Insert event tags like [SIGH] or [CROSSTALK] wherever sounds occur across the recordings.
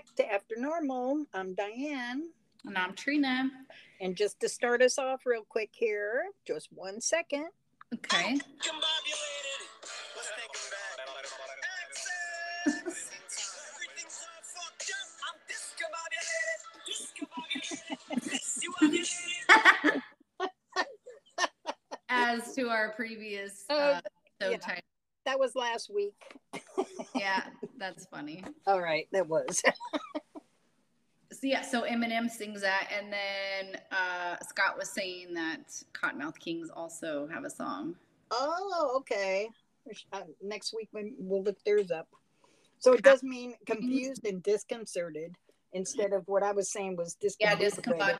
back to After Normal. I'm Diane. And I'm Trina. And just to start us off real quick here, just one second. Okay. [LAUGHS] As to our previous uh, yeah. title. That was last week. Yeah, that's funny. All right, that was. so yeah, so Eminem sings that, and then uh, Scott was saying that Kottonmouth Kings also have a song. Oh, okay. Uh, next week we'll look theirs up. So it does mean confused and disconcerted instead of what I was saying was Yeah, discombobulated.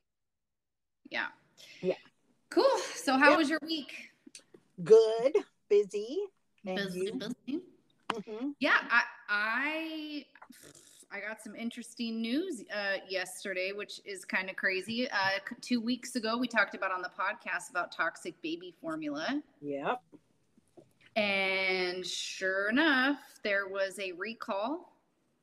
Yeah. Yeah. Cool. So how Yep. was your week? Good, busy. Busy, busy. Mhm. Yeah, I I I got some interesting news uh, yesterday, which is kind of crazy. Uh, two weeks ago, we talked about on the podcast about toxic baby formula, Yep. and sure enough, there was a recall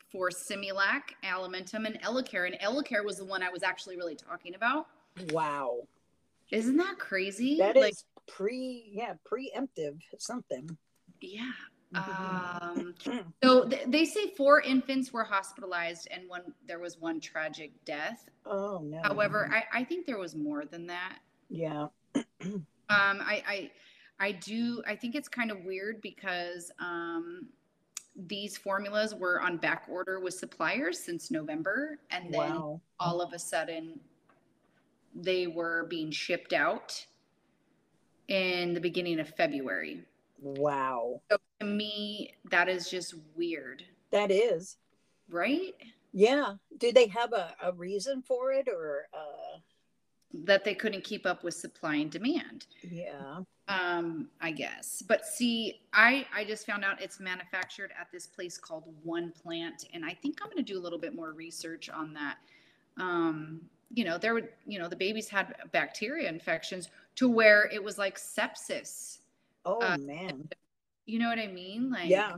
for Similac, Alimentum, and EleCare. And EleCare was the one I was actually really talking about. Wow. Isn't that crazy? That is like, pre, yeah, preemptive something. yeah. Mhm. Um, so th- they say four infants were hospitalized and one there was one tragic death. oh no. However, I, I think there was more than that. yeah. [CLEARS THROAT] Um, I, I I do I think it's kind of weird because um, these formulas were on back order with suppliers since November, and then Wow. all of a sudden they were being shipped out in the beginning of February. Wow. So to me, that is just weird, That is. right? Yeah. Do they have a, a reason for it or uh That they couldn't keep up with supply and demand. yeah. um i guess but see i i just found out it's manufactured at this place called one plant and i think i'm going to do a little bit more research on that um you know there would you know the babies had bacteria infections to where it was like sepsis Oh Uh, man. You know what i mean like Yeah.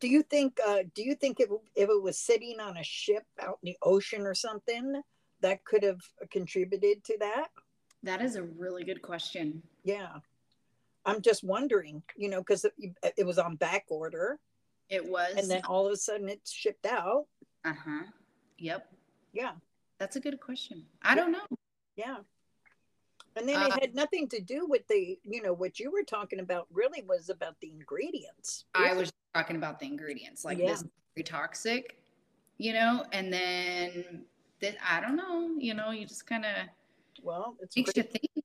Do you think uh do you think if if it was sitting on a ship out in the ocean or something that could have contributed to that? that is a really good question Yeah. I'm just wondering, you know, because it, it was on back order it was and then all of a sudden it's shipped out. uh-huh yep Yeah. that's a good question i don't know Yeah. And then Uh, it had nothing to do with the, you know, what you were talking about really was about the ingredients. I was talking about the ingredients, like Yeah. this is very toxic, you know, and then that I don't know, you know, you just kind of well, it's makes pretty, you think.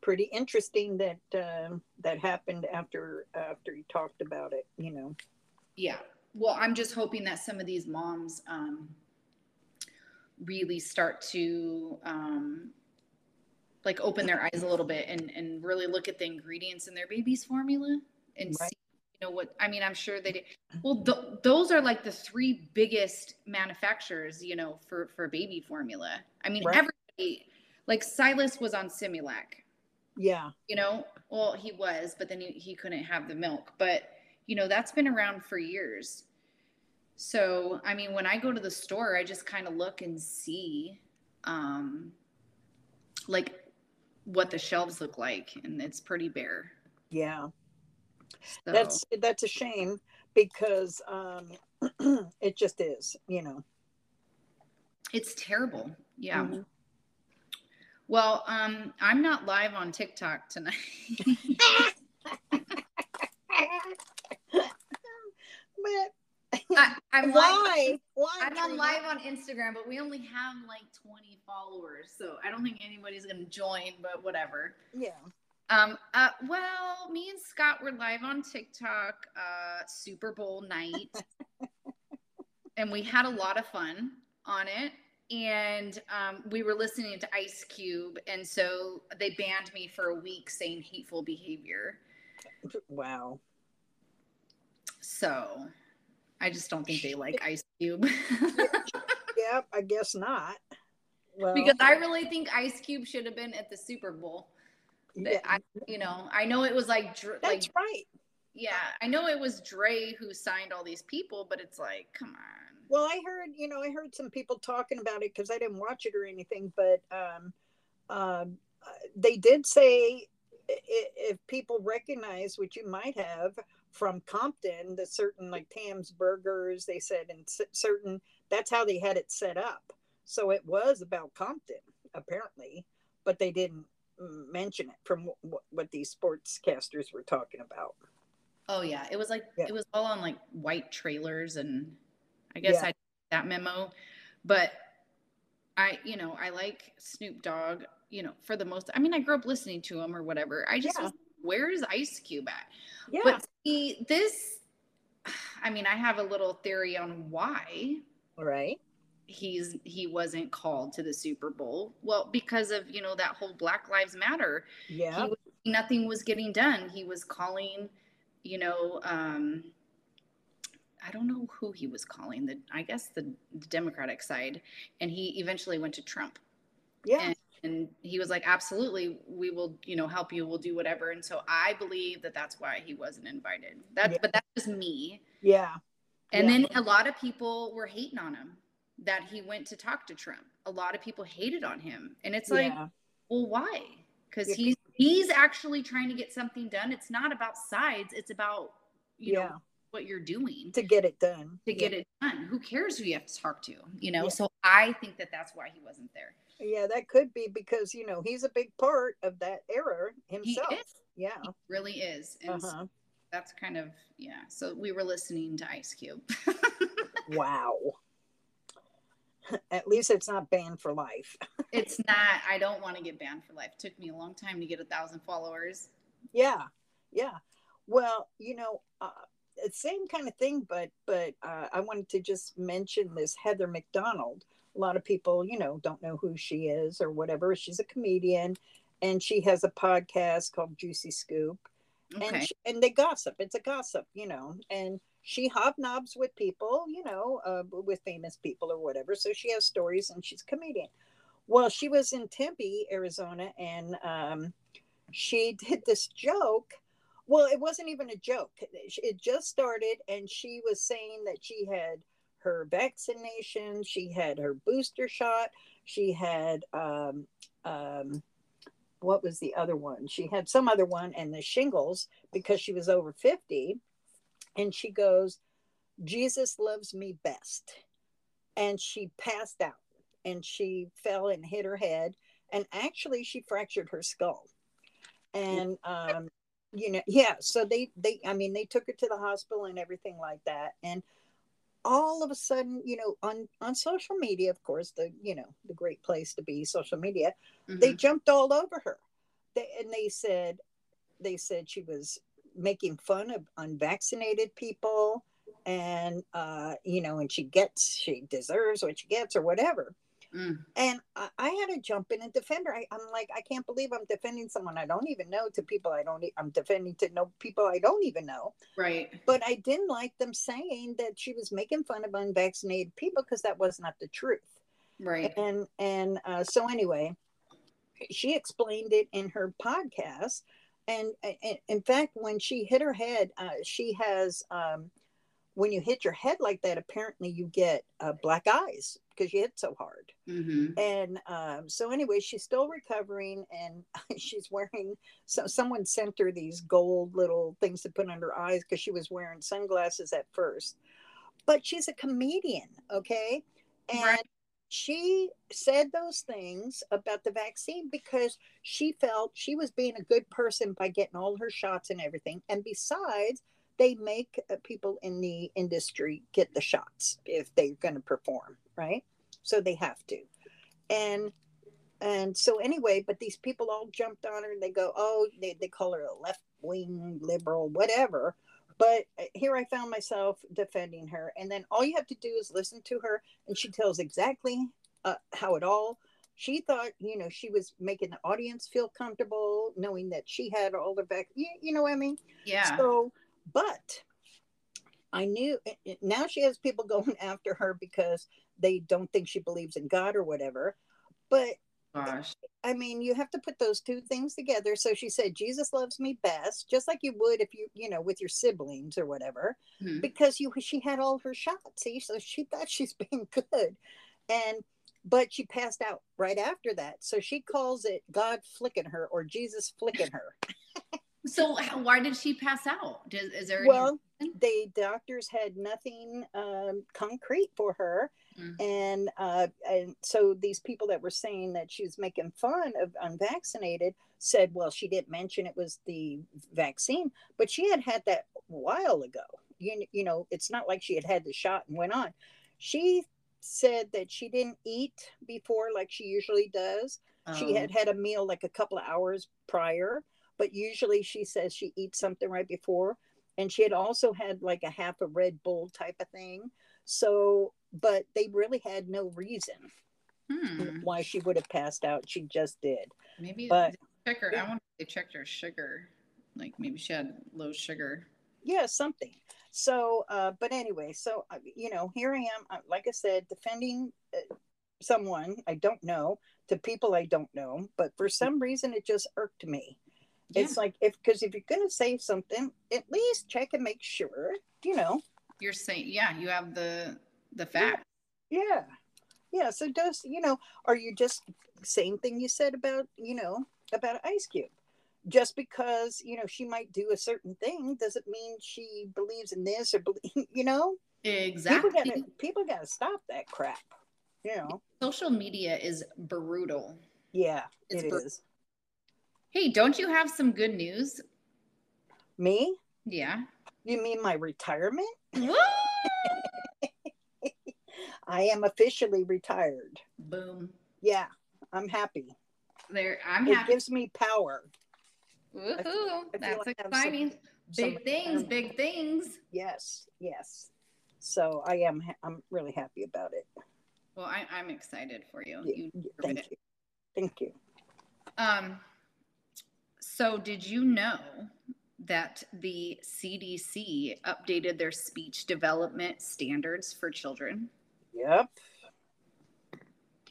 pretty interesting that uh, that happened after after you talked about it, you know. Yeah. Well, I'm just hoping that some of these moms um, really start to um, like open their eyes a little bit and and really look at the ingredients in their baby's formula and Right. see you know what I mean. I'm sure they did. Well, th- those are like the three biggest manufacturers, you know, for for baby formula. I mean, Right. everybody like Silas was on Similac Yeah. you know well he was but then he, he couldn't have the milk but you know that's been around for years so i mean when i go to the store i just kind of look and see um like what the shelves look like and it's pretty bare Yeah. so That's that's a shame because um [CLEARS THROAT] it just is, you know. it's terrible yeah Mhm. well um i'm not live on tiktok tonight [LAUGHS] [LAUGHS] but I, i'm live why? Why? I'm on live on Instagram, but we only have like 20 followers, so I don't think anybody's gonna join. But whatever. Yeah. Um. Uh. Well, me and Scott were live on TikTok, uh, Super Bowl night, [LAUGHS] and we had a lot of fun on it. And um, we were listening to Ice Cube, and so they banned me for a week saying hateful behavior. Wow. So I just don't think they like [LAUGHS] Ice Cube. [LAUGHS] yep, I guess not. Well, because I really think Ice Cube should have been at the Super Bowl. Yeah, I, you know, I know it was like, that's like, right. yeah, I know it was Dre who signed all these people, but it's like, come on, Well, I heard, you know, I heard some people talking about it because I didn't watch it or anything, but um, um, they did say if people recognize what you might have from Compton, the certain like Tam's Burgers, they said, and certain that's how they had it set up. So it was about Compton, apparently, but they didn't mention it from what, what these sportscasters were talking about. Oh yeah, it was like yeah. it was all on like white trailers, and I guess yeah. I that memo, but I you know I like Snoop Dogg. You know, for the most, I mean, I grew up listening to him or whatever. I just yeah. was, where is Ice Cube at? Yeah. But see, this, [SIGHS] I mean, I have a little theory on why. Right he's he wasn't called to the Super Bowl. Well, because of you know that whole Black Lives Matter. Yeah. Was, nothing was getting done. He was calling, you know, um, I don't know who he was calling. The I guess the, the Democratic side, and he eventually went to Trump. Yeah. And, and he was like, absolutely, we will, you know, help you. We'll do whatever. And so I believe that that's why he wasn't invited. That's, yeah. but that's just me. Yeah. And yeah. then a lot of people were hating on him that he went to talk to Trump. A lot of people hated on him. And it's like, yeah. well, why? Because he's he's actually trying to get something done. It's not about sides, it's about you know what you're doing to get it done. To get it done. Who cares who you have to talk to? You know, so I think that that's why he wasn't there. Yeah, that could be because you know he's a big part of that era himself. Yeah, he really is. And uh-huh. so that's kind of yeah. So we were listening to Ice Cube. [LAUGHS] wow. At least it's not banned for life. [LAUGHS] it's not. I don't want to get banned for life. It took me a long time to get a thousand followers. Yeah, yeah. Well, you know, uh, same kind of thing, but but uh, I wanted to just mention this Heather McDonald. A lot of people, you know, don't know who she is or whatever. She's a comedian, and she has a podcast called Juicy Scoop, okay. and she, and they gossip. It's a gossip, you know, and she hobnobs with people, you know, uh, with famous people or whatever. So she has stories and she's a comedian. Well, she was in Tempe, Arizona, and um, she [LAUGHS] did this joke. Well, it wasn't even a joke. It just started, and she was saying that she had her vaccination, she had her booster shot, she had um, um, what was the other one? She had some other one, and the shingles because she was over 50 and she goes, Jesus loves me best. And she passed out and she fell and hit her head. And actually, she fractured her skull. And, um, you know, yeah. So they, they, I mean, they took her to the hospital and everything like that. And all of a sudden, you know, on, on social media, of course, the, you know, the great place to be social media, mm-hmm. they jumped all over her. They, and they said, they said she was making fun of unvaccinated people and uh you know and she gets she deserves what she gets or whatever mm. and I, I, had to jump in and defend her I, am like i can't believe i'm defending someone i don't even know to people i don't i'm defending to know people i don't even know. Right. But i didn't like them saying that she was making fun of unvaccinated people because that was not the truth. Right. And and uh, so anyway she explained it in her podcast. And, and, in fact when she hit her head uh, she has um, when you hit your head like that apparently you get uh, black eyes because you hit so hard mm-hmm. and um, so anyway she's still recovering and [LAUGHS] she's wearing so someone sent her these gold little things to put under her eyes because she was wearing sunglasses at first but she's a comedian okay and right she said those things about the vaccine because she felt she was being a good person by getting all her shots and everything. And besides, they make uh, people in the industry get the shots if they're going to perform, right? So they have to. And and so anyway, but these people all jumped on her and they go, oh, they, they call her a left wing liberal, whatever. But uh, here I found myself defending her. And then all you have to do is listen to her, and she tells exactly uh, how it all. She thought, you know, she was making the audience feel comfortable, knowing that she had all the back. You, you know what I mean? Yeah. So, but I knew now she has people [LAUGHS] going after her because they don't think she believes in God or whatever. But Gosh. I mean, you have to put those two things together. So she said, Jesus loves me best, just like you would if you, you know, with your siblings or whatever, Mhm. because you she had all her shots. See, so she [LAUGHS] thought she's being good, and but she passed out right after that. So she calls it God flicking her or Jesus flicking her. [LAUGHS] So how, why did she pass out? Does, is there Well, they doctors had nothing um, concrete for her, Mm. and uh, and so these people that were saying that she was making fun of unvaccinated said, well, she didn't mention it was the vaccine, but she had had that a while ago. You you know, it's not like she had had the shot and went on. She said that she didn't eat before like she usually does. She Oh. had had a meal like a couple of hours prior, but usually she says she eats something right before. And she had also had like a half a Red Bull type of thing. So, but they really had no reason Hmm. why she would have passed out. She just did. Maybe But- they check her. I wonder if they checked her sugar. Like maybe she had low sugar. Yeah, something. So, uh, but anyway, so, uh, you know, here I am, uh, like I said, defending uh, someone I don't know to people I don't know, but for some reason it just irked me. It's like if because if you're gonna say something, at least check and make sure, you know. You're saying, yeah, you have the the fact. Yeah. Yeah. So does you know, are you just same thing you said about, you know, about Ice Cube? Just because, you know, she might do a certain thing doesn't mean she believes in this or believe [LAUGHS] you know? Exactly. People gotta people gotta stop that crap. You know. Social media is brutal. Yeah, It's it br- is. Hey, don't you have some good news? Me? Yeah. You mean my retirement? [LAUGHS] I am officially retired. Boom. Yeah, I'm happy. There, I'm It happy. gives me power. Woohoo! I feel That's like exciting. some Big things, retirement. big things. Yes, yes. So I am. I'm really happy about it. Well, I, I'm excited for you. Yeah, You thank it. you. Thank you. Um, so did you know that the CDC updated their speech development standards for children? Yep.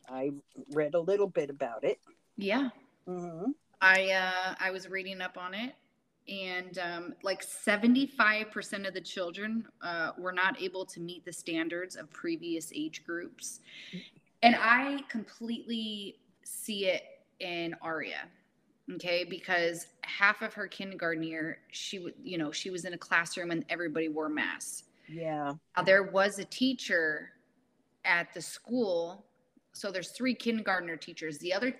I read a little bit about it. Yeah. hmm I uh, I was reading up on it, and um, like seventy five percent of the children uh, were not able to meet the standards of previous age groups, and I completely see it in Aria. Okay, because half of her kindergarten year, she would, you know, she was in a classroom and everybody wore masks. Yeah. Now, there was a teacher at the school. So there's three kindergartner teachers. The other,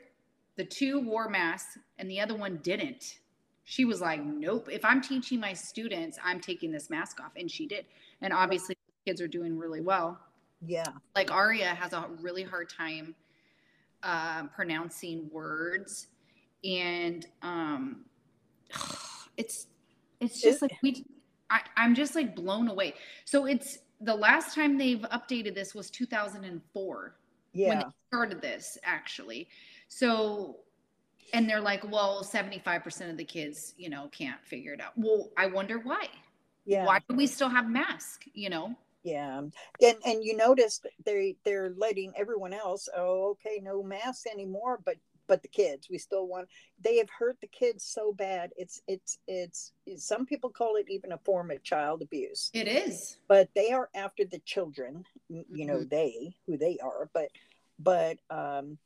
the two wore masks and the other one didn't. She was like, nope. If I'm teaching my students, I'm taking this mask off. And she did. And obviously, kids are doing really well. Yeah. Like Aria has a really hard time uh, pronouncing words. And um, [SIGHS] it's, it's just like we, I, I'm just like blown away. So it's the last time they've updated this was 2004 yeah. when they started this actually. So, and they're like, well, 75% of the kids, you know, can't figure it out. Well, I wonder why. Yeah. Why do we still have masks? You know, Yeah. And and you notice they they're letting everyone else, oh, okay, no masks anymore, but but the kids, we still want they have hurt the kids so bad. It's it's it's some people call it even a form of child abuse. it is. But they are after the children, you know, Mhm. they who they are, but but um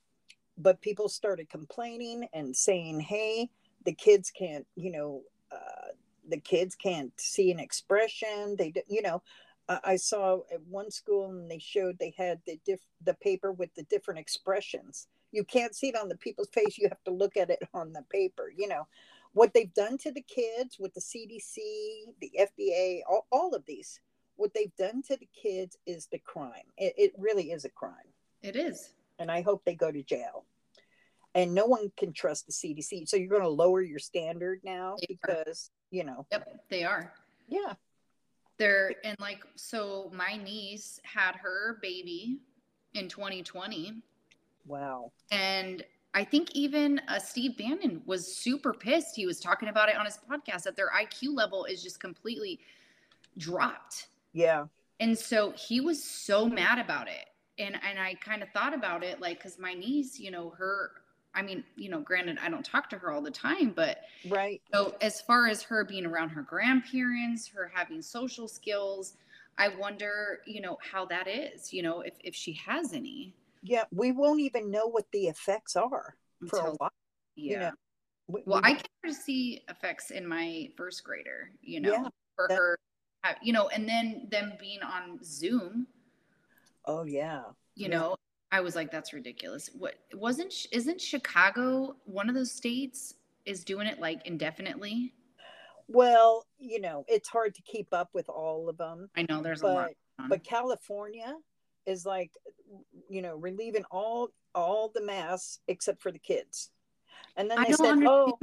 but people started complaining and saying, "Hey, the kids can't, you know, uh, the kids can't see an expression. They, you know, I saw at one school and they showed they had the diff- the paper with the different expressions. You can't see it on the people's face. You have to look at it [LAUGHS] on the paper. You know, what they've done to the kids with the CDC, the FDA, all, all of these. What they've done to the kids is the crime. It, it really is a crime It is. and I hope they go to jail. And no one can trust the CDC. So you're going to lower your standard now They are. because, you know, Yep, they are. yeah, They're and like so my niece had her baby in 2020 wow. and I think even uh, Steve Bannon was super pissed. He was talking about it on his podcast that their IQ level is just completely dropped. Yeah, And so he was so mad about it. And and I kind of thought about it like cuz my niece, you know, her I mean, you know, granted, I don't talk to her all the time, but right. So as far as her being around her grandparents, her having social skills, I wonder, you know, how that is, you know, if, if she has any. Yeah, we won't even know what the effects are for Until- a while. Yeah. You know, we- well, we I can see effects in my first grader, you know, Yeah, for that- her, uh, you know, and then them being on Zoom, Oh yeah. you Yeah. know, I was like, that's ridiculous. What wasn't, isn't Chicago one of those states is doing it like indefinitely? Well, you know, it's hard to keep up with all of them, I know there's a lot. but California is like, you know, relieving all all the masks except for the kids. And then I they said, understand "Oh,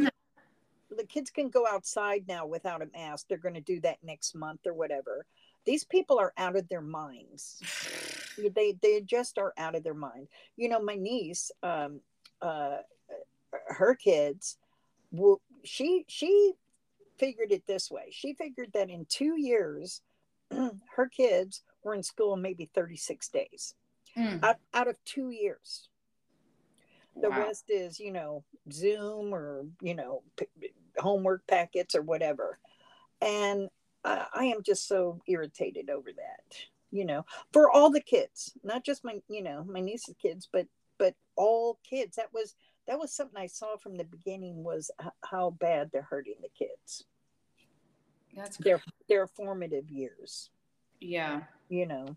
the kids can go outside now without a mask. They're going to do that next month or whatever." These people are out of their minds. [SIGHS] They they just are out of their mind. You know, my niece, um, uh, her kids, will she she figured it this way. She figured that in two years, [CLEARS THROAT] her kids were in school maybe 36 days Mm, out, out of two years. The wow. rest is, you know, Zoom or, you know, p- homework packets or whatever. And I, I am just so irritated over that, you know, for all the kids, not just my, you know, my niece's kids, but, but all kids. That was, that was something I saw from the beginning was how bad they're hurting the kids. That's Their, their formative years, yeah. you know.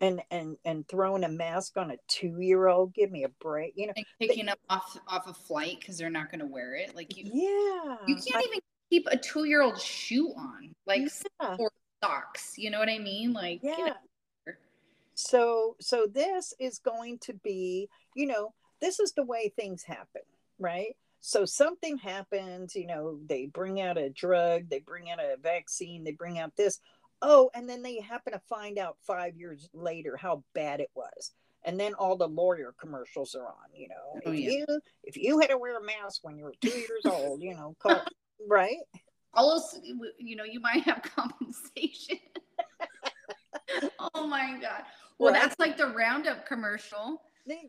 And, and and throwing a mask on a two year old, give me a break, you know. Like picking up off off a flight because they're not going to wear it. Like you, Yeah. you can't even keep a two year old shoe on, like yeah. or socks. You know what I mean? Like yeah. out here. So so this is going to be, you know, this is the way things happen, right? So something happens, you know, they bring out a drug, they bring out a vaccine, they bring out this. Oh, and then they happen to find out 5 years later how bad it was. And then all the lawyer commercials are on, you know. Oh, if yeah. you if you had to wear a mask when you were 2 years old, you know, call, [LAUGHS] right? Also, you know, you might have [LAUGHS] compensation. [LAUGHS] oh my god. Well, Right. that's like the Roundup commercial.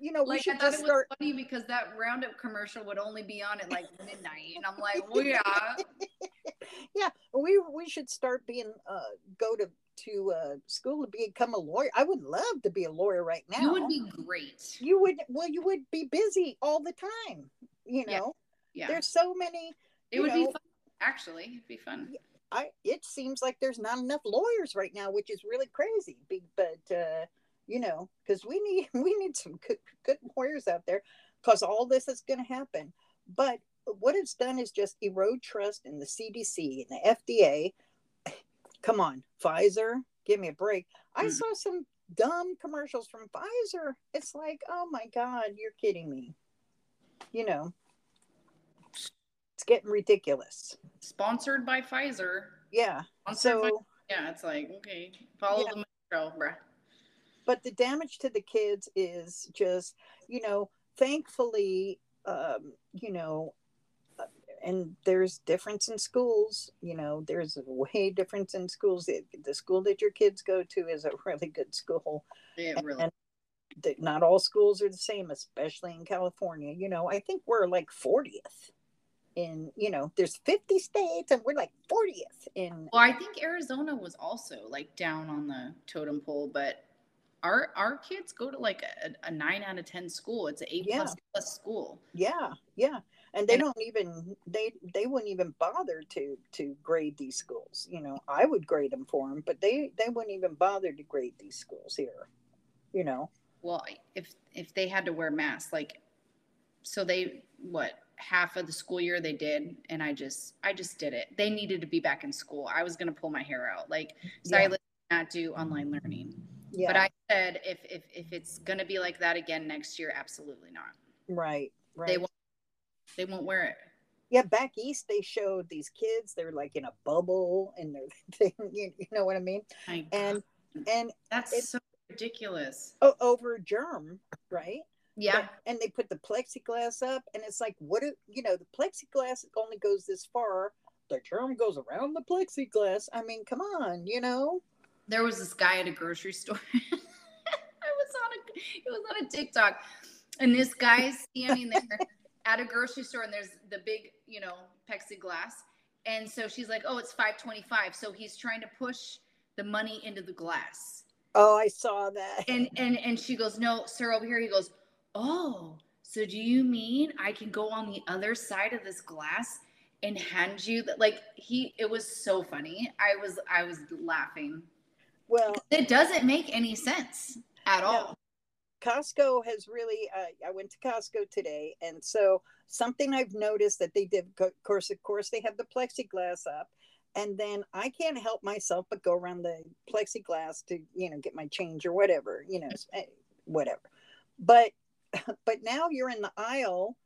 You know, we Like I should thought just it was start funny because that Roundup commercial would only be on at like midnight, and I'm like, well, yeah, [LAUGHS] yeah we we should start being uh go to to uh school to become a lawyer i would love to be a lawyer right now you would be great. you would well you would be busy all the time you know Yeah, there's so many it would be fun. Actually, it'd be fun. i it seems like there's not enough lawyers right now which is really crazy but uh you know because we need [LAUGHS] we need some good, good lawyers out there because all this is going to happen but what it's done is just erode trust in the cdc and the fda [SIGHS] come on pfizer give me a break i Mhm. saw some dumb commercials from pfizer it's like oh my god you're kidding me you know it's getting ridiculous Sponsored by Pfizer. yeah Sponsored by- so yeah, it's like okay, follow Yeah. the trail, bruh. But the damage to the kids is just you know thankfully um you know uh, and there's difference in schools you know there's a way difference in schools the, the school that your kids go to is a [LAUGHS] really good school and, really. and not all schools are the same especially in california you know i think we're like 40th in you know there's 50 states and we're like 40th in Well, I think Arizona was also like down on the totem pole, but our our kids go to like a, a nine out of ten school. It's an A Yeah. plus plus school. Yeah, yeah, and they And- don't even they they wouldn't even bother to to grade these schools. You know, I would grade them for them, but they they wouldn't even bother to grade these schools here. You know, Well, if if they had to wear masks, like, so they what half of the school year they did, and I just I just did it. They needed to be back in school. I was gonna pull my hair out. Like, Yeah. Silas not do online learning. Yeah, But I said if if if it's gonna be like that again next year, absolutely not. right, right. They won't they won't wear it. yeah, back east they showed these kids they're like in a bubble and they're [LAUGHS] thing. You, you know what I mean? My And and that's it- so ridiculous. o- over germ, right? Yeah. But- and they put the plexiglass up, and it's like, what? Do, you know, the plexiglass only goes this far. The germ goes around the plexiglass. I mean, come on, you know. There was this guy at a grocery store. [LAUGHS] I was on a it was on a TikTok. And this guy's standing there at a grocery store and there's the big, you know, plexiglass. And so she's like, oh, it's 525. So he's trying to push the money into the glass. Oh, I saw that. And and and she goes, no, sir, over here. He goes, oh, so do you mean I can go on the other side of this glass and hand you that? Like he, it was so funny. I was I was laughing. Well, it doesn't make any sense at all. Costco has really. Uh, I went to Costco today, and so something I've noticed that they did. Of course, of course, they have the plexiglass up, and then I can't help myself but go around the plexiglass to you know get my change or whatever, you know, eh, whatever. But [LAUGHS] but now you're in the aisle,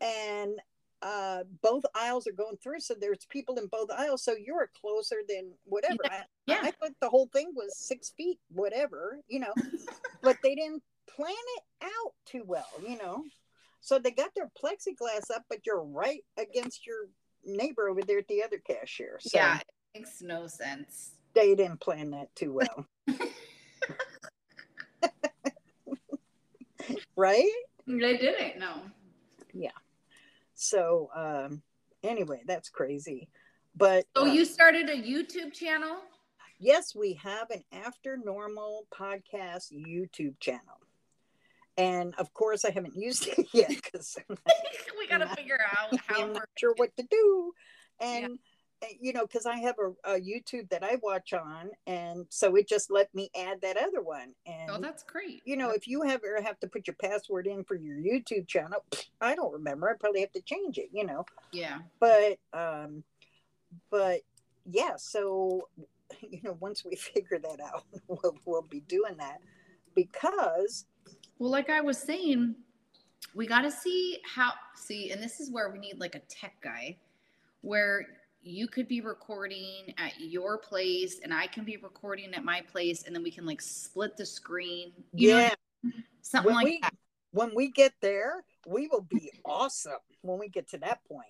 and uh, both aisles are going through, so there's people in both aisles, so you're closer than whatever. Yeah. yeah. I, I thought the whole thing was six feet, whatever, you know, [LAUGHS] but they didn't plan it out too well, you know. So they got their plexiglass up, but you're right against your neighbor over there at the other cashier. So yeah, it makes no sense. They didn't plan that too well. [LAUGHS] [LAUGHS] right? They didn't, no. Yeah. So um anyway, that's crazy. But So uh, you started a YouTube channel? Yes, we have an After Normal podcast YouTube channel and of course I haven't used it [LAUGHS] yet because [LAUGHS] we got to figure out [LAUGHS] how I'm not sure what to do, and yeah. You know because I have a, a, YouTube that I watch on, and so it just let me add that other one. And oh, that's great. You know, if you ever have to put your password in for your YouTube channel, I don't remember. I probably have to change it. You know. Yeah. But um, but yeah. So [LAUGHS] you know, once we [LAUGHS] figure that out, [LAUGHS] we'll, we'll be doing that because well, like I was saying, we got to see how, see, and this is where we need like a tech guy where you could be recording at your place and I can be recording at my place and then we can like split the screen. yeah. Know, something when like we, that. When we get there, we will be awesome when we get to that point.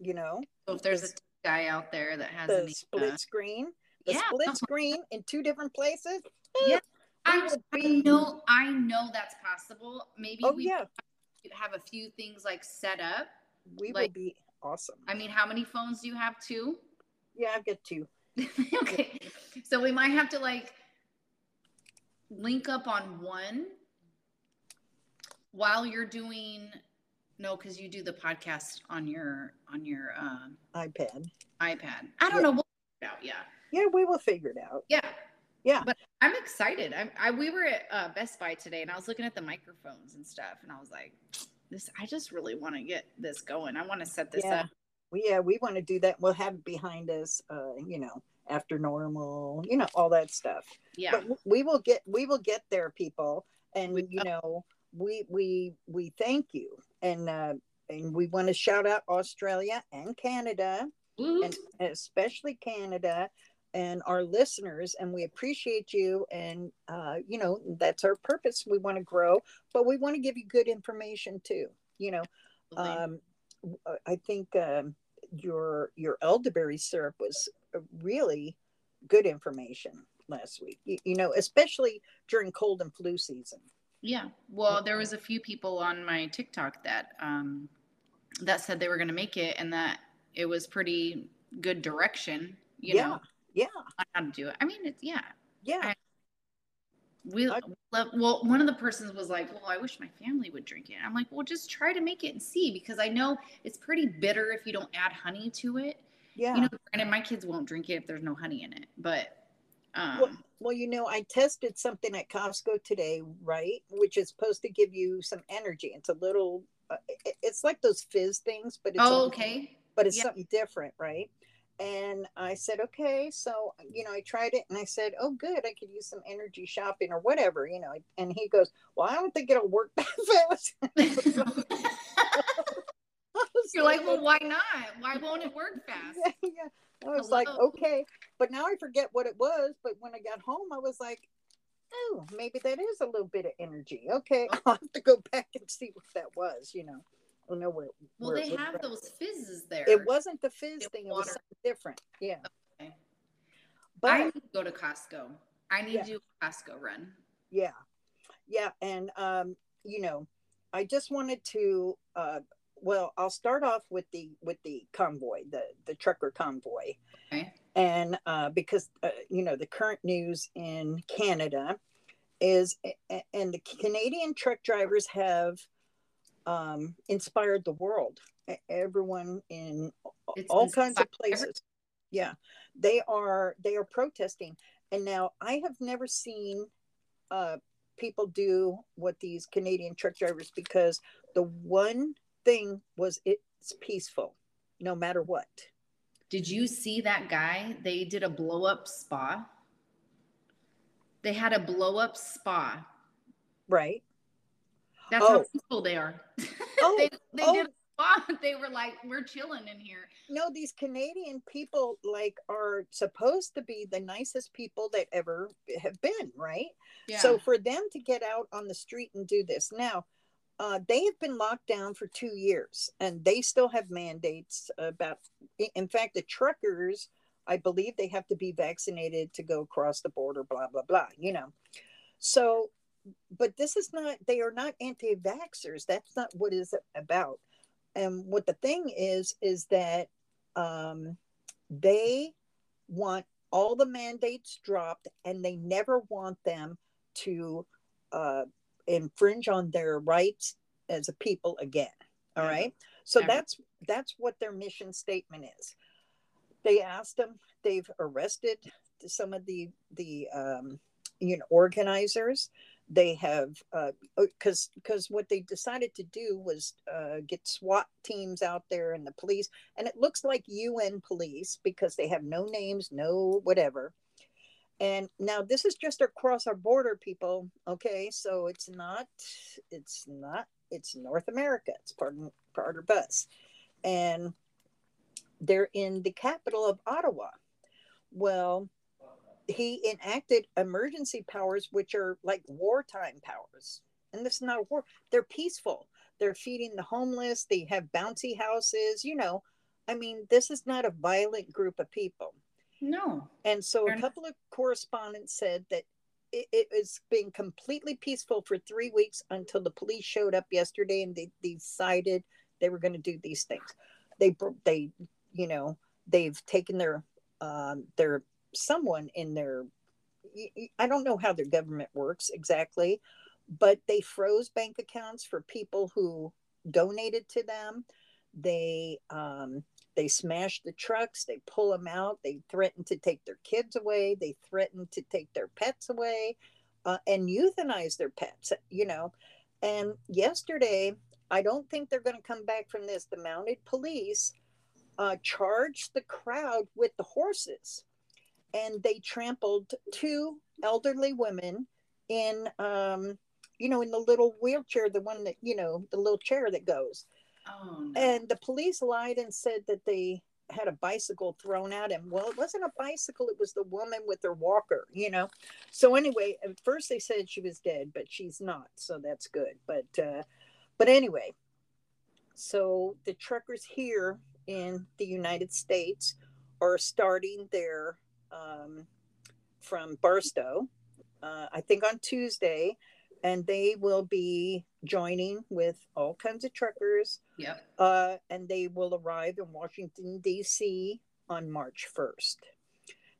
You know? So if there's a guy out there that has the split uh, screen, the yeah, split screen in two different places. Yeah. I, I know I know that's possible. Maybe oh, we yeah. have a few things like set up. We like, would be awesome. I mean, how many phones do you have? Two? Yeah, I've got two. [LAUGHS] okay. So we might have to like link up on one while you're doing no because you do the podcast on your on your um, ipad ipad i don't yeah. know we'll figure it out yeah yeah we will figure it out yeah yeah but i'm excited I'm, i we were at uh, best buy today and i was looking at the microphones and stuff and i was like this i just really want to get this going. I want to set this yeah. up. We yeah we want to do that. We'll have it behind us uh you know after normal you know all that stuff. Yeah. But we will get we will get there people. And we, you know we we we thank you. And uh and we want to shout out australia and canada. Mm-hmm. and especially canada and our listeners and we appreciate you and uh, you know that's our purpose. We want to grow but we want to give you good information too you know? Um, i think um, your your elderberry syrup was really good information last week you, you know especially during cold and flu season. Yeah well there was a few people on my tiktok that um that said they were going to make it and that it was pretty good direction you yeah. know yeah how to do it i mean it's yeah yeah I, we I, love, well one of the persons was like well i wish my family would drink it i'm like well just try to make it and see because i know it's pretty bitter if you don't add honey to it yeah you know and my kids won't drink it if there's no honey in it but um, well, well, you know, I tested something at Costco today, right? Which is supposed to give you some energy. It's a little, uh, it, it's like those fizz things, but it's oh, okay, but it's yeah. something different, right? And I said, okay. So, you know, I tried it and I said, oh, good. I could use some energy shopping or whatever, you know. And he goes, well, I don't think it'll work that [LAUGHS] fast. [LAUGHS] [LAUGHS] You're like, well, why not? Why won't it work fast? Yeah, yeah. I was Hello? like, okay. But now I forget what it was. But when I got home, I was like, oh, maybe that is a little bit of energy. Okay. I'll have to go back and see what that was, you know don't know where. Well, where they have those fizzes there. It wasn't the fizz it thing. It was something different. Yeah. Okay. But I need to go to Costco. I need yeah. to do a Costco run. Yeah, yeah, and um, you know, I just wanted to uh, well, I'll start off with the with the convoy, the the trucker convoy, okay. and uh, because uh, you know the current news in Canada is, and the Canadian truck drivers have um, inspired the world. Everyone in it's all kinds of places, yeah, they are they are protesting. And now I have never seen uh, people do what these Canadian truck drivers because the one thing was it's peaceful no matter what. Did you see that guy? They did a blow up spa. They had a blow up spa. Right. That's oh. how peaceful they are. [LAUGHS] Oh, they they oh. did. They were like, we're chilling in here. No, these Canadian people like are supposed to be the nicest people that ever have been, right? Yeah. So for them to get out on the street and do this now, uh, they have been locked down for two years and they still have mandates about in fact the truckers i believe they have to be vaccinated to go across the border blah blah blah you know so but this is not they are not anti-vaxxers. That's not what is about. And what the thing is is that um, they want all the mandates dropped and they never want them to uh, infringe on their rights as a people again. All right? So that's that's what their mission statement is. They asked them they've arrested some of the the um, you know organizers they have because uh, because what they decided to do was uh, get SWAT teams out there and the police, and it looks like UN police because they have no names, no whatever. And now this is just across our border, people. Okay, so it's not, it's not, it's North America. It's part of, part of us, and they're in the capital of Ottawa. Well, he enacted emergency powers, which are like wartime powers, and this is not a war. They're peaceful. They're feeding the homeless. They have bouncy houses. You know, I mean, this is not a violent group of people no. And so a couple of correspondents said that it, it was being completely peaceful for three weeks until the police showed up yesterday and they, they decided they were going to do these things. They, they, you know, they've taken their, um, their someone in their, I don't know how their government works exactly, but they froze bank accounts for people who donated to them. They um, they smash the trucks, they pull them out, they threaten to take their kids away, they threaten to take their pets away uh, and euthanize their pets, you know. And yesterday, I don't think they're going to come back from this. The mounted police uh, charged the crowd with the horses and they trampled two elderly women in, um, you know, in the little wheelchair, the one that, you know, the little chair that goes. Oh, no. And the police lied and said that they had a bicycle thrown at him. Well, it wasn't a bicycle, it was the woman with her walker, you know. So anyway, at first they said she was dead, but she's not. So that's good. But uh but anyway, so the truckers here in the United States are starting their um from Barstow, uh, I think on Tuesday, and they will be joining with all kinds of truckers. Yep. Uh, and they will arrive in Washington, D.C. on March 1st.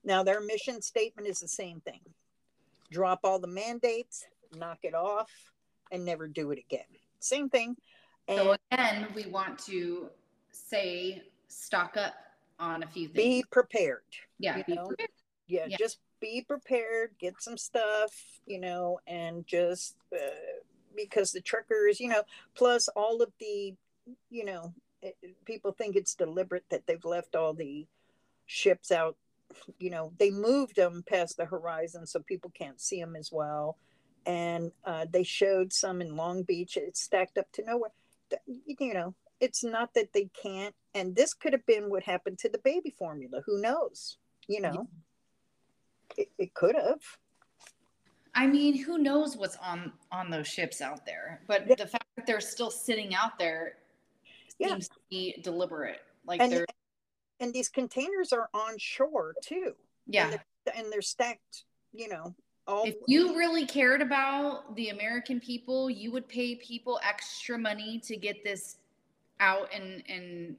Now, their mission statement is the same thing drop all the mandates, knock it off, and never do it again. Same thing. And so, again, we want to say stock up on a few things. Be prepared. Yeah. Be prepared. Yeah, yeah, just be prepared, get some stuff, you know, and just uh, because the truckers, you know, plus all of the, you know, it, people think it's deliberate that they've left all the ships out. You know, they moved them past the horizon so people can't see them as well. And uh, they showed some in Long Beach. It's stacked up to nowhere. You know, it's not that they can't. And this could have been what happened to the baby formula. Who knows? You know, yeah. it, it could have. I mean, who knows what's on on those ships out there? But yeah. the fact that they're still sitting out there yeah. seems to be deliberate. Like and, they're and these containers are on shore too. Yeah, and they're, and they're stacked. You know, all if you really cared about the American people, you would pay people extra money to get this out and and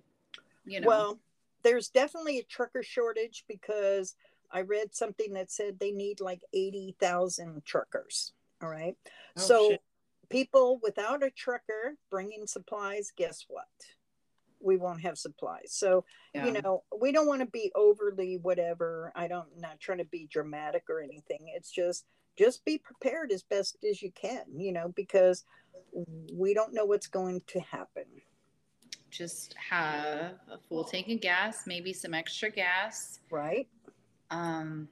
you know. Well, there's definitely a trucker shortage because I read something that said they need like 80,000 truckers. All right. Oh, so shit. people without a trucker bringing supplies, guess what? We won't have supplies. So, Yeah. you know, we don't want to be overly whatever. I don't not trying to be dramatic or anything. It's just just be prepared as best as you can, you know, because we don't know what's going to happen. Just have a full tank of gas, maybe some extra gas, Right? um,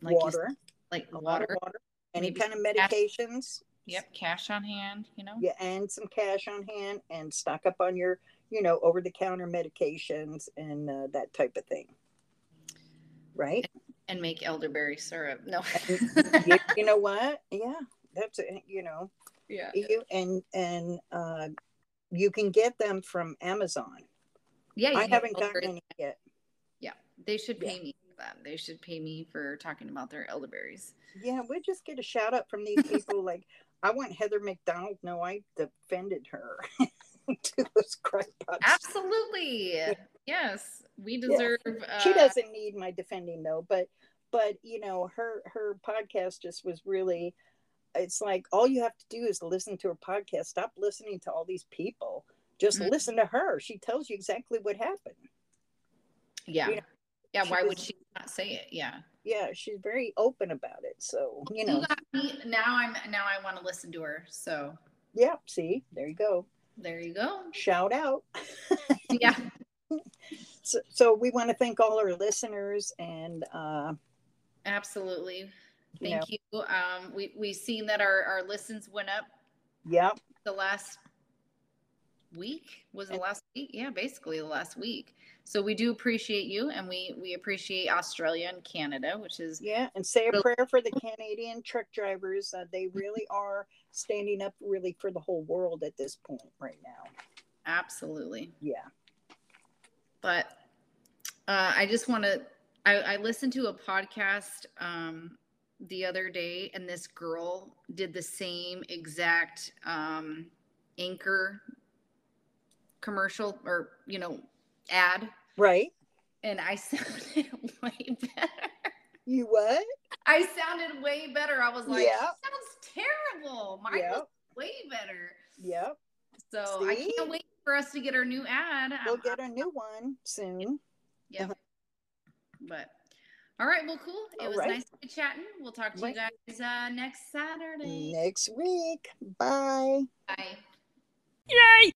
like water, like a lot water. of water, any maybe kind of some cash. medications. Yep, cash on hand. You know. Yeah, and some cash on hand, and stock up on your, you know, over the counter medications and uh, that type of thing. Right? and make elderberry syrup. No. [LAUGHS] you, you know what? Yeah, that's it. You know, yeah. you and and uh, you can get them from Amazon. Yeah. you I haven't gotten any yet. Yeah, they should Yeah. pay me for that. They should pay me for talking about their elderberries. Yeah, we just get a shout out from these people. [LAUGHS] like, I want Heather McDonald. No, I defended her [LAUGHS] to those crackpots. Absolutely. Yes, we deserve. Uh, she doesn't need my defending though but but you know her her podcast just was really it's like all you have to do is listen to her podcast stop listening to all these people just Mhm. listen to her she tells you exactly what happened Yeah. you know, yeah. Why would she not say it? Yeah. yeah she's very open about it so you You know me. Now I'm. Now I want to listen to her. So yeah see there you go there you go. shout out Yeah. [LAUGHS] so, so we want to thank all our listeners and uh Absolutely. You Thank you. Um, we we seen that our our listens went up yeah the last week. Was the last week? Yeah, basically the last week. So we do appreciate you, and we we appreciate Australia and Canada, which is Yeah, and say a prayer for the Canadian truck drivers. Uh, they really are standing up really for the whole world at this point right now. absolutely. Yeah. But uh, I just want to. I, I listened to a podcast um, the other day, and this girl did the same exact um, anchor commercial or you know ad, Right. and I [LAUGHS] sounded way better. You what? I sounded way better. I was like, Yeah. "That sounds terrible. Mine Yeah. was way better." Yep. So I can't wait for us to get our new ad. We'll Um, get a new one soon. Yeah. Uh-huh. But all right, well, cool. It All was right. nice to chatting. We'll talk to Right. you guys uh, next Saturday. Next week. Bye. Bye. Yay!